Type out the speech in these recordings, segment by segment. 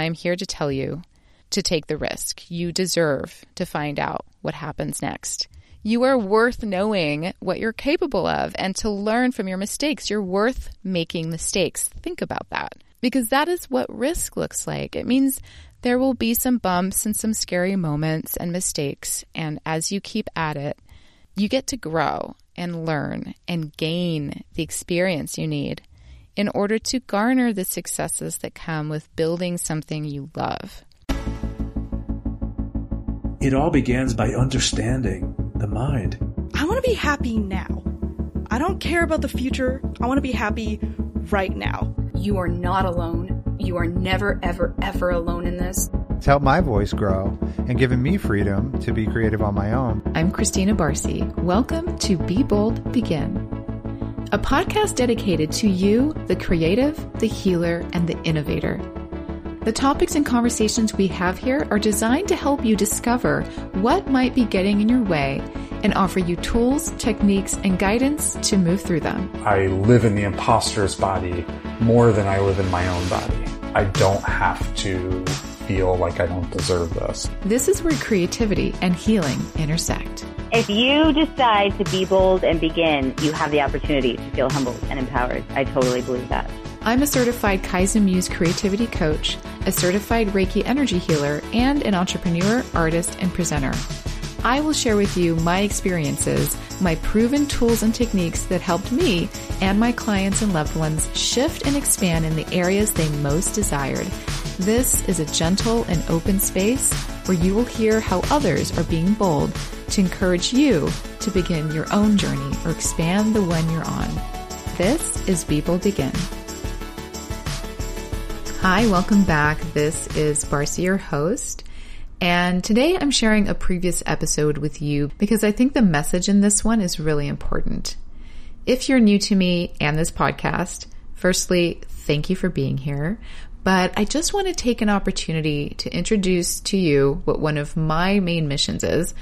I'm here to tell you to take the risk. You deserve to find out what happens next. You are worth knowing what you're capable of and to learn from your mistakes. You're worth making mistakes. Think about that because that is what risk looks like. It means there will be some bumps and some scary moments and mistakes. And as you keep at it, you get to grow and learn and gain the experience you need in order to garner the successes that come with building something you love. It all begins by understanding the mind. I want to be happy now. I don't care about the future. I want to be happy right now. You are not alone. You are never, ever, ever alone in this. To help my voice grow and giving me freedom to be creative on my own. I'm Christina Barsi. Welcome to Be Bold Begin, a podcast dedicated to you, the creative, the healer, and the innovator. The topics and conversations we have here are designed to help you discover what might be getting in your way and offer you tools, techniques, and guidance to move through them. I live in the imposter's body more than I live in my own body. I don't have to feel like I don't deserve this. This is where creativity and healing intersect. If you decide to be bold and begin, you have the opportunity to feel humbled and empowered. I totally believe that. I'm a certified Kaizen Muse creativity coach, a certified Reiki energy healer, and an entrepreneur, artist, and presenter. I will share with you my experiences, my proven tools and techniques that helped me and my clients and loved ones shift and expand in the areas they most desired. This is a gentle and open space where you will hear how others are being bold to encourage you to begin your own journey or expand the one you're on. This is Bold Begin. Hi, welcome back. This is Barsi, your host. And today I'm sharing a previous episode with you because I think the message in this one is really important. If you're new to me and this podcast, firstly, thank you for being here. But I just want to take an opportunity to introduce to you what one of my main missions is,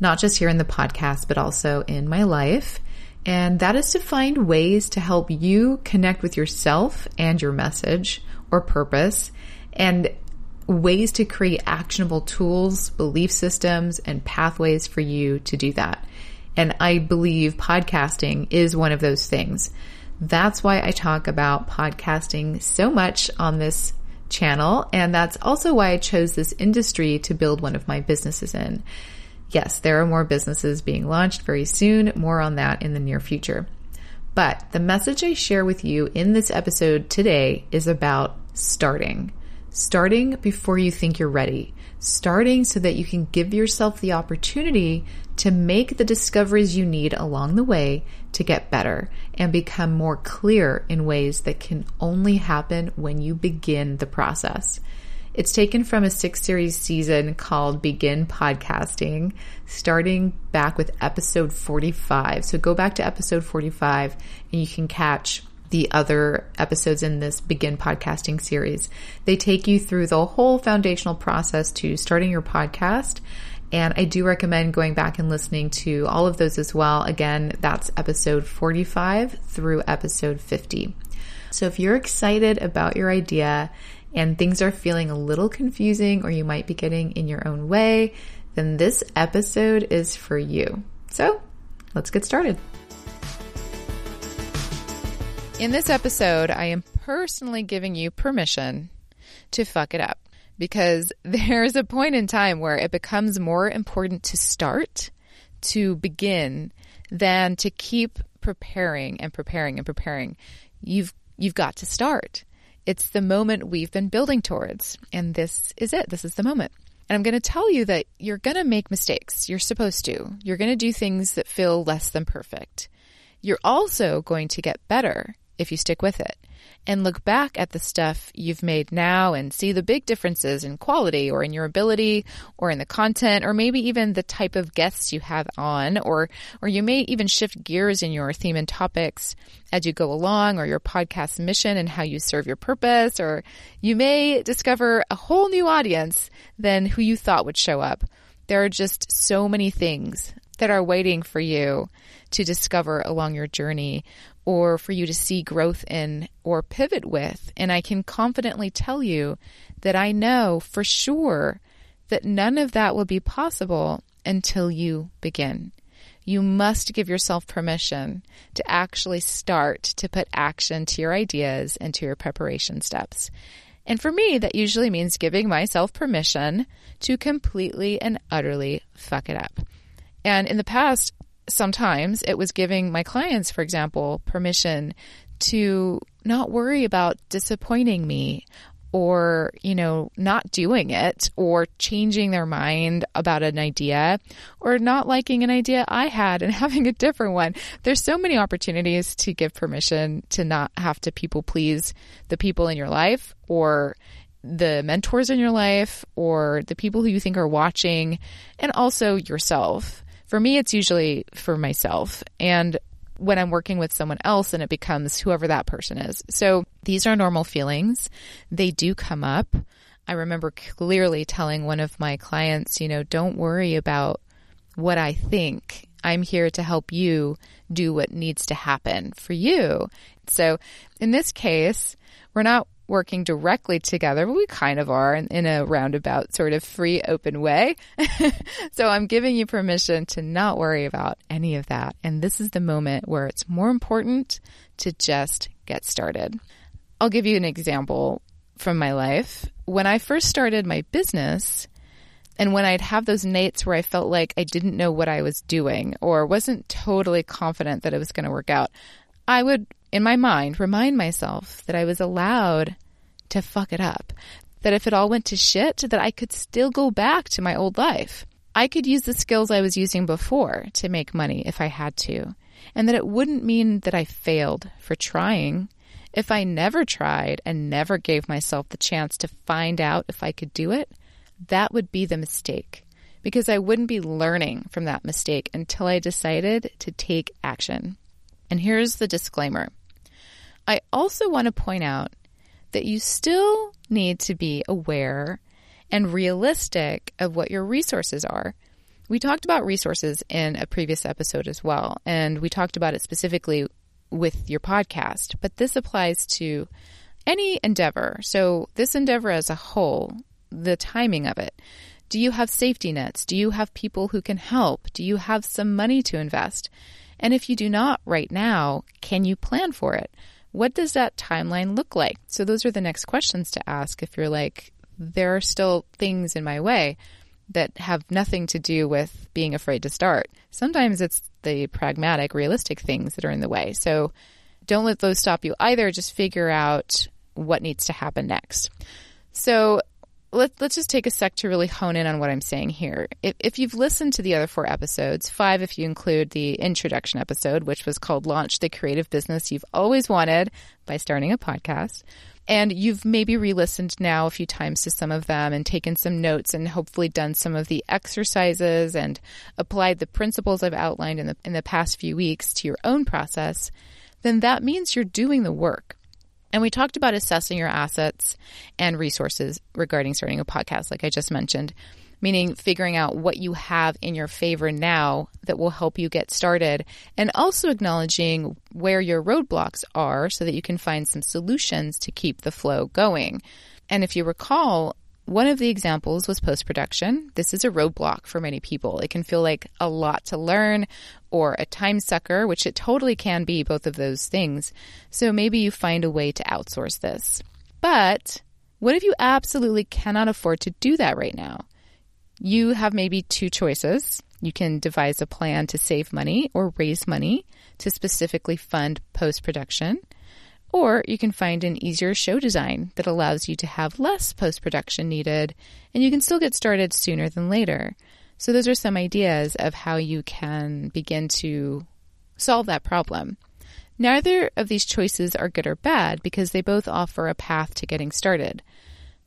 not just here in the podcast, but also in my life. And that is to find ways to help you connect with yourself and your message or purpose and ways to create actionable tools, belief systems, and pathways for you to do that. And I believe podcasting is one of those things. That's why I talk about podcasting so much on this channel. And that's also why I chose this industry to build one of my businesses in. Yes, there are more businesses being launched very soon. More on that in the near future. But the message I share with you in this episode today is about starting. Starting before you think you're ready. Starting so that you can give yourself the opportunity to make the discoveries you need along the way to get better and become more clear in ways that can only happen when you begin the process. It's taken from a six series season called Begin Podcasting, starting back with episode 45. So go back to episode 45 and you can catch the other episodes in this Begin Podcasting series. They take you through the whole foundational process to starting your podcast. And I do recommend going back and listening to all of those as well. Again, that's episode 45 through episode 50. So if you're excited about your idea and things are feeling a little confusing or you might be getting in your own way, then this episode is for you. So let's get started. In this episode, I am personally giving you permission to fuck it up because there's a point in time where it becomes more important to start, to begin, than to keep preparing and preparing and preparing. You've, you've got to start. It's the moment we've been building towards. And this is it. This is the moment. And I'm going to tell you that you're going to make mistakes. You're supposed to. You're going to do things that feel less than perfect. You're also going to get better if you stick with it and look back at the stuff you've made now and see the big differences in quality or in your ability or in the content or maybe even the type of guests you have on or or you may even shift gears in your theme and topics as you go along or your podcast mission and how you serve your purpose or you may discover a whole new audience than who you thought would show up. There are just so many things that are waiting for you to discover along your journey or for you to see growth in or pivot with. And I can confidently tell you that I know for sure that none of that will be possible until you begin. You must give yourself permission to actually start to put action to your ideas and to your preparation steps. And for me, that usually means giving myself permission to completely and utterly fuck it up. And in the past, sometimes it was giving my clients, for example, permission to not worry about disappointing me or, you know, not doing it or changing their mind about an idea or not liking an idea I had and having a different one. There's so many opportunities to give permission to not have to people please the people in your life or the mentors in your life or the people who you think are watching and also yourself. For me, it's usually for myself. And when I'm working with someone else and it becomes whoever that person is. So these are normal feelings. They do come up. I remember clearly telling one of my clients, you know, don't worry about what I think. I'm here to help you do what needs to happen for you. So in this case, we're not working directly together, but we kind of are in, in a roundabout sort of free, open way. so I'm giving you permission to not worry about any of that. And this is the moment where it's more important to just get started. I'll give you an example from my life. When I first started my business, and when I'd have those nights where I felt like I didn't know what I was doing or wasn't totally confident that it was going to work out, I would, in my mind, remind myself that I was allowed to fuck it up. That if it all went to shit, that I could still go back to my old life. I could use the skills I was using before to make money if I had to. And that it wouldn't mean that I failed for trying. If I never tried and never gave myself the chance to find out if I could do it, that would be the mistake because I wouldn't be learning from that mistake until I decided to take action. And here's the disclaimer. I also want to point out that you still need to be aware and realistic of what your resources are. We talked about resources in a previous episode as well, and we talked about it specifically with your podcast, but this applies to any endeavor. So, this endeavor as a whole, the timing of it. Do you have safety nets? Do you have people who can help? Do you have some money to invest? And if you do not right now, can you plan for it? What does that timeline look like? So, those are the next questions to ask if you're like, there are still things in my way that have nothing to do with being afraid to start. Sometimes it's the pragmatic, realistic things that are in the way. So, don't let those stop you either. Just figure out what needs to happen next. So, let, let's just take a sec to really hone in on what I'm saying here. If, if you've listened to the other four episodes, five if you include the introduction episode, which was called Launch the Creative Business You've Always Wanted by Starting a Podcast, and you've maybe re listened now a few times to some of them and taken some notes and hopefully done some of the exercises and applied the principles I've outlined in the, in the past few weeks to your own process, then that means you're doing the work. And we talked about assessing your assets and resources regarding starting a podcast, like I just mentioned, meaning figuring out what you have in your favor now that will help you get started, and also acknowledging where your roadblocks are so that you can find some solutions to keep the flow going. And if you recall, one of the examples was post production. This is a roadblock for many people. It can feel like a lot to learn or a time sucker, which it totally can be, both of those things. So maybe you find a way to outsource this. But what if you absolutely cannot afford to do that right now? You have maybe two choices. You can devise a plan to save money or raise money to specifically fund post production. Or you can find an easier show design that allows you to have less post production needed and you can still get started sooner than later. So, those are some ideas of how you can begin to solve that problem. Neither of these choices are good or bad because they both offer a path to getting started.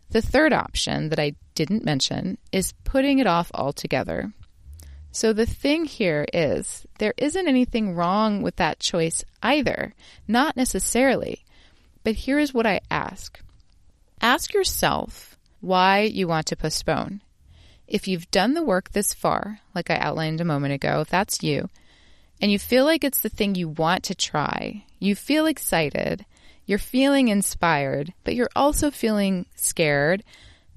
The third option that I didn't mention is putting it off altogether. So the thing here is there isn't anything wrong with that choice either, not necessarily. But here's what I ask ask yourself why you want to postpone. If you've done the work this far, like I outlined a moment ago, if that's you, and you feel like it's the thing you want to try, you feel excited, you're feeling inspired, but you're also feeling scared,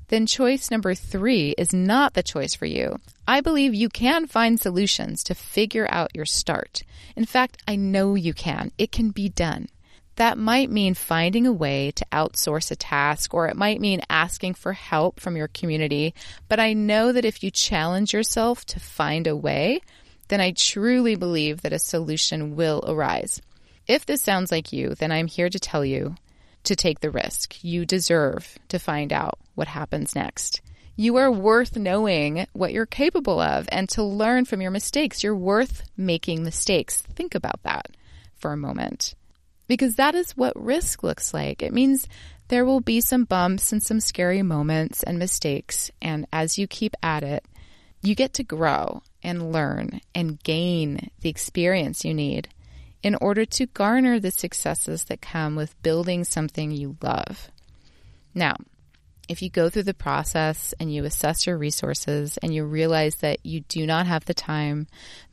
then choice number three is not the choice for you. I believe you can find solutions to figure out your start. In fact, I know you can. It can be done. That might mean finding a way to outsource a task, or it might mean asking for help from your community. But I know that if you challenge yourself to find a way, then I truly believe that a solution will arise. If this sounds like you, then I'm here to tell you to take the risk. You deserve to find out what happens next. You are worth knowing what you're capable of and to learn from your mistakes. You're worth making mistakes. Think about that for a moment because that is what risk looks like. It means there will be some bumps and some scary moments and mistakes. And as you keep at it, you get to grow and learn and gain the experience you need in order to garner the successes that come with building something you love. Now, if you go through the process and you assess your resources and you realize that you do not have the time,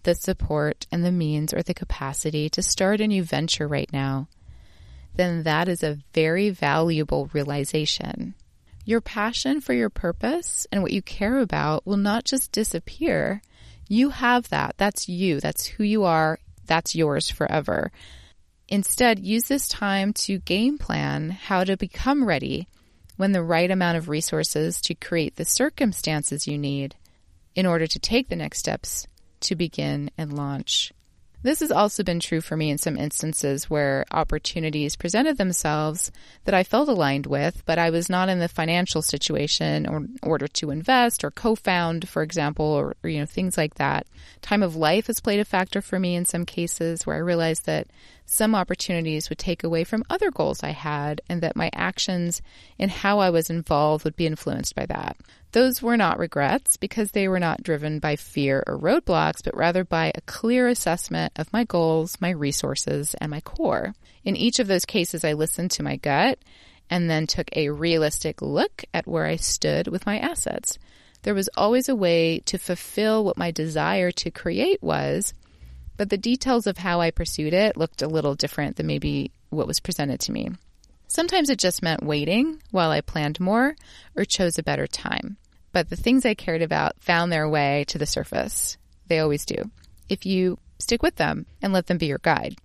the support, and the means or the capacity to start a new venture right now, then that is a very valuable realization. Your passion for your purpose and what you care about will not just disappear. You have that. That's you. That's who you are. That's yours forever. Instead, use this time to game plan how to become ready when the right amount of resources to create the circumstances you need in order to take the next steps to begin and launch. This has also been true for me in some instances where opportunities presented themselves that I felt aligned with, but I was not in the financial situation or in order to invest or co-found, for example, or, or you know things like that. Time of life has played a factor for me in some cases where I realized that some opportunities would take away from other goals I had and that my actions and how I was involved would be influenced by that. Those were not regrets because they were not driven by fear or roadblocks, but rather by a clear assessment of my goals, my resources, and my core. In each of those cases, I listened to my gut and then took a realistic look at where I stood with my assets. There was always a way to fulfill what my desire to create was, but the details of how I pursued it looked a little different than maybe what was presented to me. Sometimes it just meant waiting while I planned more or chose a better time but the things I cared about found their way to the surface. They always do. If you stick with them and let them be your guide.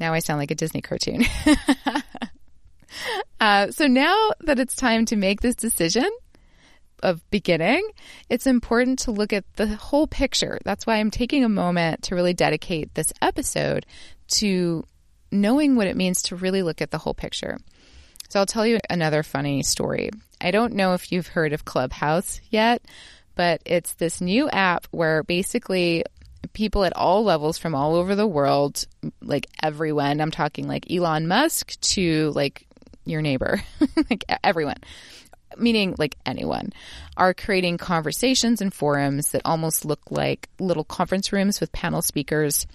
Now I sound like a Disney cartoon. uh, so now that it's time to make this decision of beginning, it's important to look at the whole picture. That's why I'm taking a moment to really dedicate this episode to knowing what it means to really look at the whole picture. So I'll tell you another funny story. I don't know if you've heard of Clubhouse yet, but it's this new app where basically people at all levels from all over the world, like everyone, I'm talking like Elon Musk to like your neighbor, like everyone, meaning like anyone, are creating conversations and forums that almost look like little conference rooms with panel speakers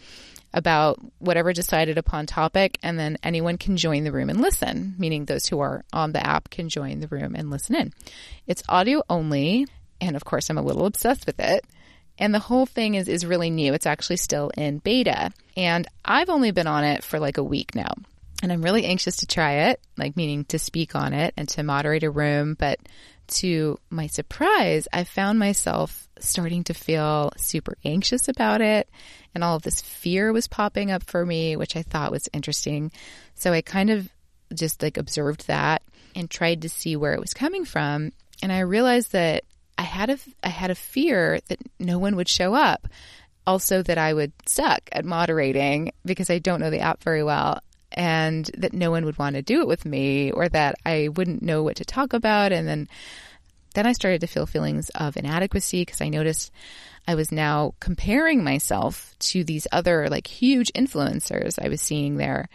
about whatever decided upon topic, and then anyone can join the room and listen, meaning those who are on the app can join the room and listen in. It's audio only, and of course, I'm a little obsessed with it. And the whole thing is, is really new. It's actually still in beta. And I've only been on it for like a week now. And I'm really anxious to try it, like meaning to speak on it and to moderate a room. But to my surprise, I found myself starting to feel super anxious about it. And all of this fear was popping up for me, which I thought was interesting. So I kind of just like observed that and tried to see where it was coming from. And I realized that I had a, I had a fear that no one would show up. Also that I would suck at moderating because I don't know the app very well and that no one would want to do it with me or that I wouldn't know what to talk about. And then then I started to feel feelings of inadequacy because I noticed I was now comparing myself to these other like huge influencers I was seeing there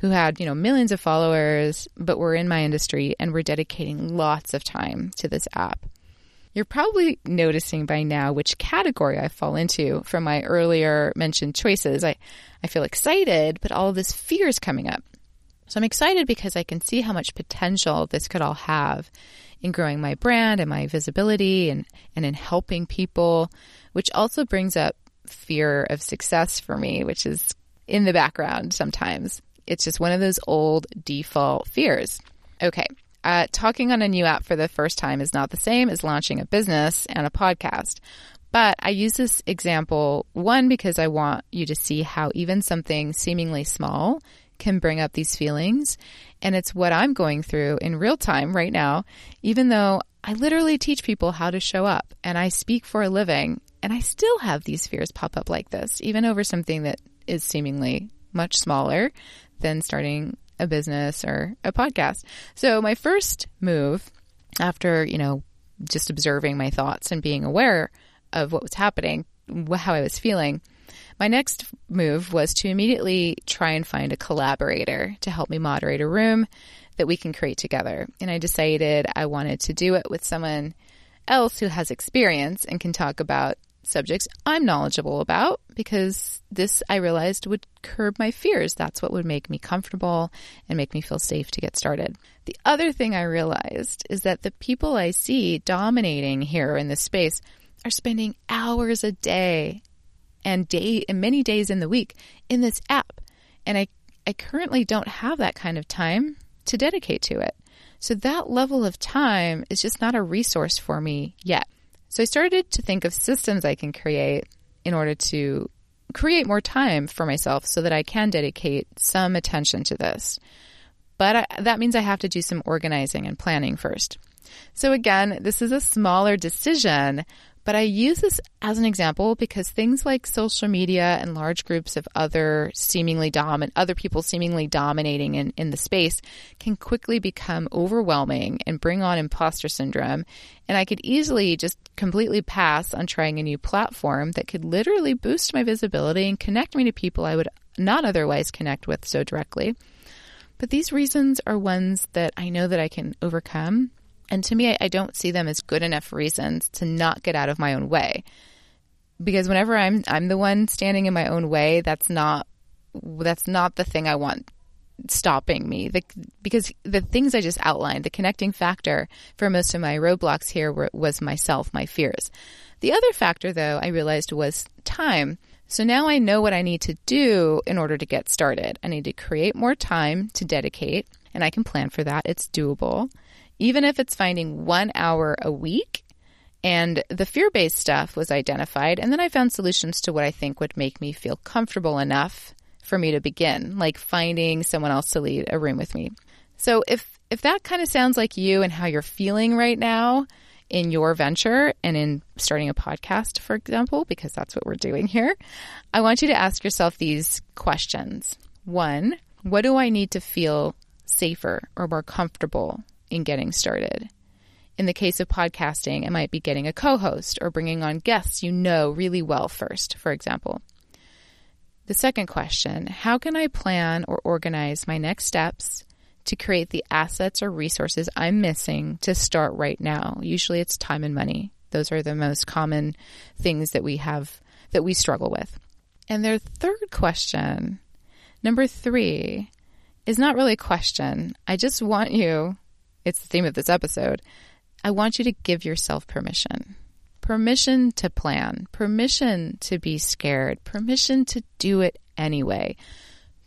who had, you know, millions of followers, but were in my industry and were dedicating lots of time to this app. You're probably noticing by now which category I fall into from my earlier mentioned choices. I, I feel excited, but all of this fear is coming up. So I'm excited because I can see how much potential this could all have in growing my brand and my visibility and, and in helping people, which also brings up fear of success for me, which is in the background sometimes. It's just one of those old default fears. Okay. Uh, talking on a new app for the first time is not the same as launching a business and a podcast. But I use this example, one, because I want you to see how even something seemingly small can bring up these feelings. And it's what I'm going through in real time right now, even though I literally teach people how to show up and I speak for a living. And I still have these fears pop up like this, even over something that is seemingly much smaller than starting a business or a podcast. So my first move after, you know, just observing my thoughts and being aware of what was happening, how I was feeling, my next move was to immediately try and find a collaborator to help me moderate a room that we can create together. And I decided I wanted to do it with someone else who has experience and can talk about subjects I'm knowledgeable about because this I realized would curb my fears. That's what would make me comfortable and make me feel safe to get started. The other thing I realized is that the people I see dominating here in this space are spending hours a day and day and many days in the week in this app. And I I currently don't have that kind of time to dedicate to it. So that level of time is just not a resource for me yet. So I started to think of systems I can create in order to create more time for myself so that I can dedicate some attention to this. But I, that means I have to do some organizing and planning first. So again, this is a smaller decision, but I use this as an example because things like social media and large groups of other seemingly dominant, other people seemingly dominating in, in the space can quickly become overwhelming and bring on imposter syndrome. And I could easily just completely pass on trying a new platform that could literally boost my visibility and connect me to people I would not otherwise connect with so directly. But these reasons are ones that I know that I can overcome and to me, I don't see them as good enough reasons to not get out of my own way. Because whenever I'm I'm the one standing in my own way, that's not that's not the thing I want stopping me. The, because the things I just outlined, the connecting factor for most of my roadblocks here were, was myself, my fears. The other factor, though, I realized was time. So now I know what I need to do in order to get started. I need to create more time to dedicate, and I can plan for that. It's doable even if it's finding one hour a week. And the fear based stuff was identified. And then I found solutions to what I think would make me feel comfortable enough for me to begin, like finding someone else to lead a room with me. So if, if that kind of sounds like you and how you're feeling right now in your venture and in starting a podcast, for example, because that's what we're doing here, I want you to ask yourself these questions. One, what do I need to feel safer or more comfortable in getting started. In the case of podcasting, it might be getting a co host or bringing on guests you know really well first, for example. The second question How can I plan or organize my next steps to create the assets or resources I'm missing to start right now? Usually it's time and money. Those are the most common things that we have that we struggle with. And their third question, number three, is not really a question. I just want you it's the theme of this episode. I want you to give yourself permission. Permission to plan, permission to be scared, permission to do it anyway,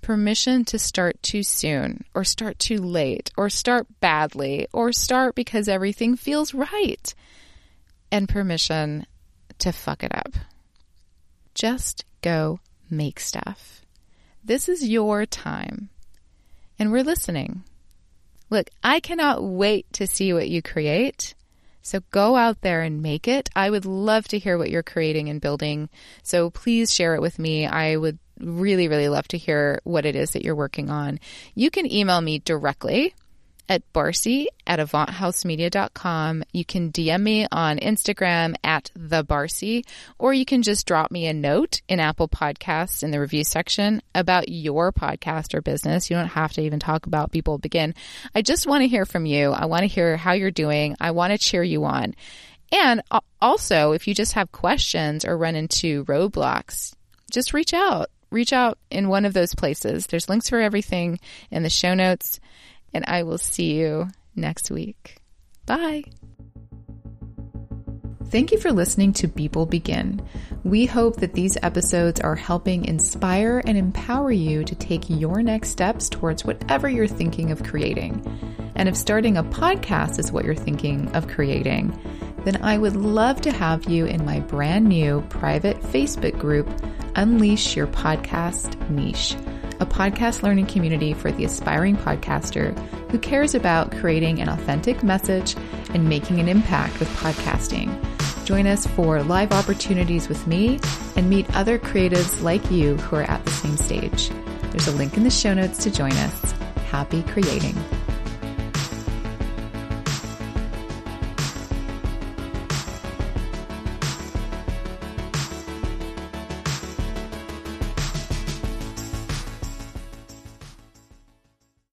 permission to start too soon or start too late or start badly or start because everything feels right, and permission to fuck it up. Just go make stuff. This is your time, and we're listening. Look, I cannot wait to see what you create. So go out there and make it. I would love to hear what you're creating and building. So please share it with me. I would really, really love to hear what it is that you're working on. You can email me directly at Barsi at avanthousemedia.com. You can DM me on Instagram at the Barsi, or you can just drop me a note in Apple Podcasts in the review section about your podcast or business. You don't have to even talk about People Begin. I just want to hear from you. I want to hear how you're doing. I want to cheer you on. And also, if you just have questions or run into roadblocks, just reach out. Reach out in one of those places. There's links for everything in the show notes and I will see you next week. Bye. Thank you for listening to Bold Begin. We hope that these episodes are helping inspire and empower you to take your next steps towards whatever you're thinking of creating. And if starting a podcast is what you're thinking of creating, then I would love to have you in my brand new private Facebook group, Unleash Your Podcast Niche, a podcast learning community for the aspiring podcaster who cares about creating an authentic message and making an impact with podcasting. Join us for live opportunities with me and meet other creatives like you who are at the same stage. There's a link in the show notes to join us. Happy creating.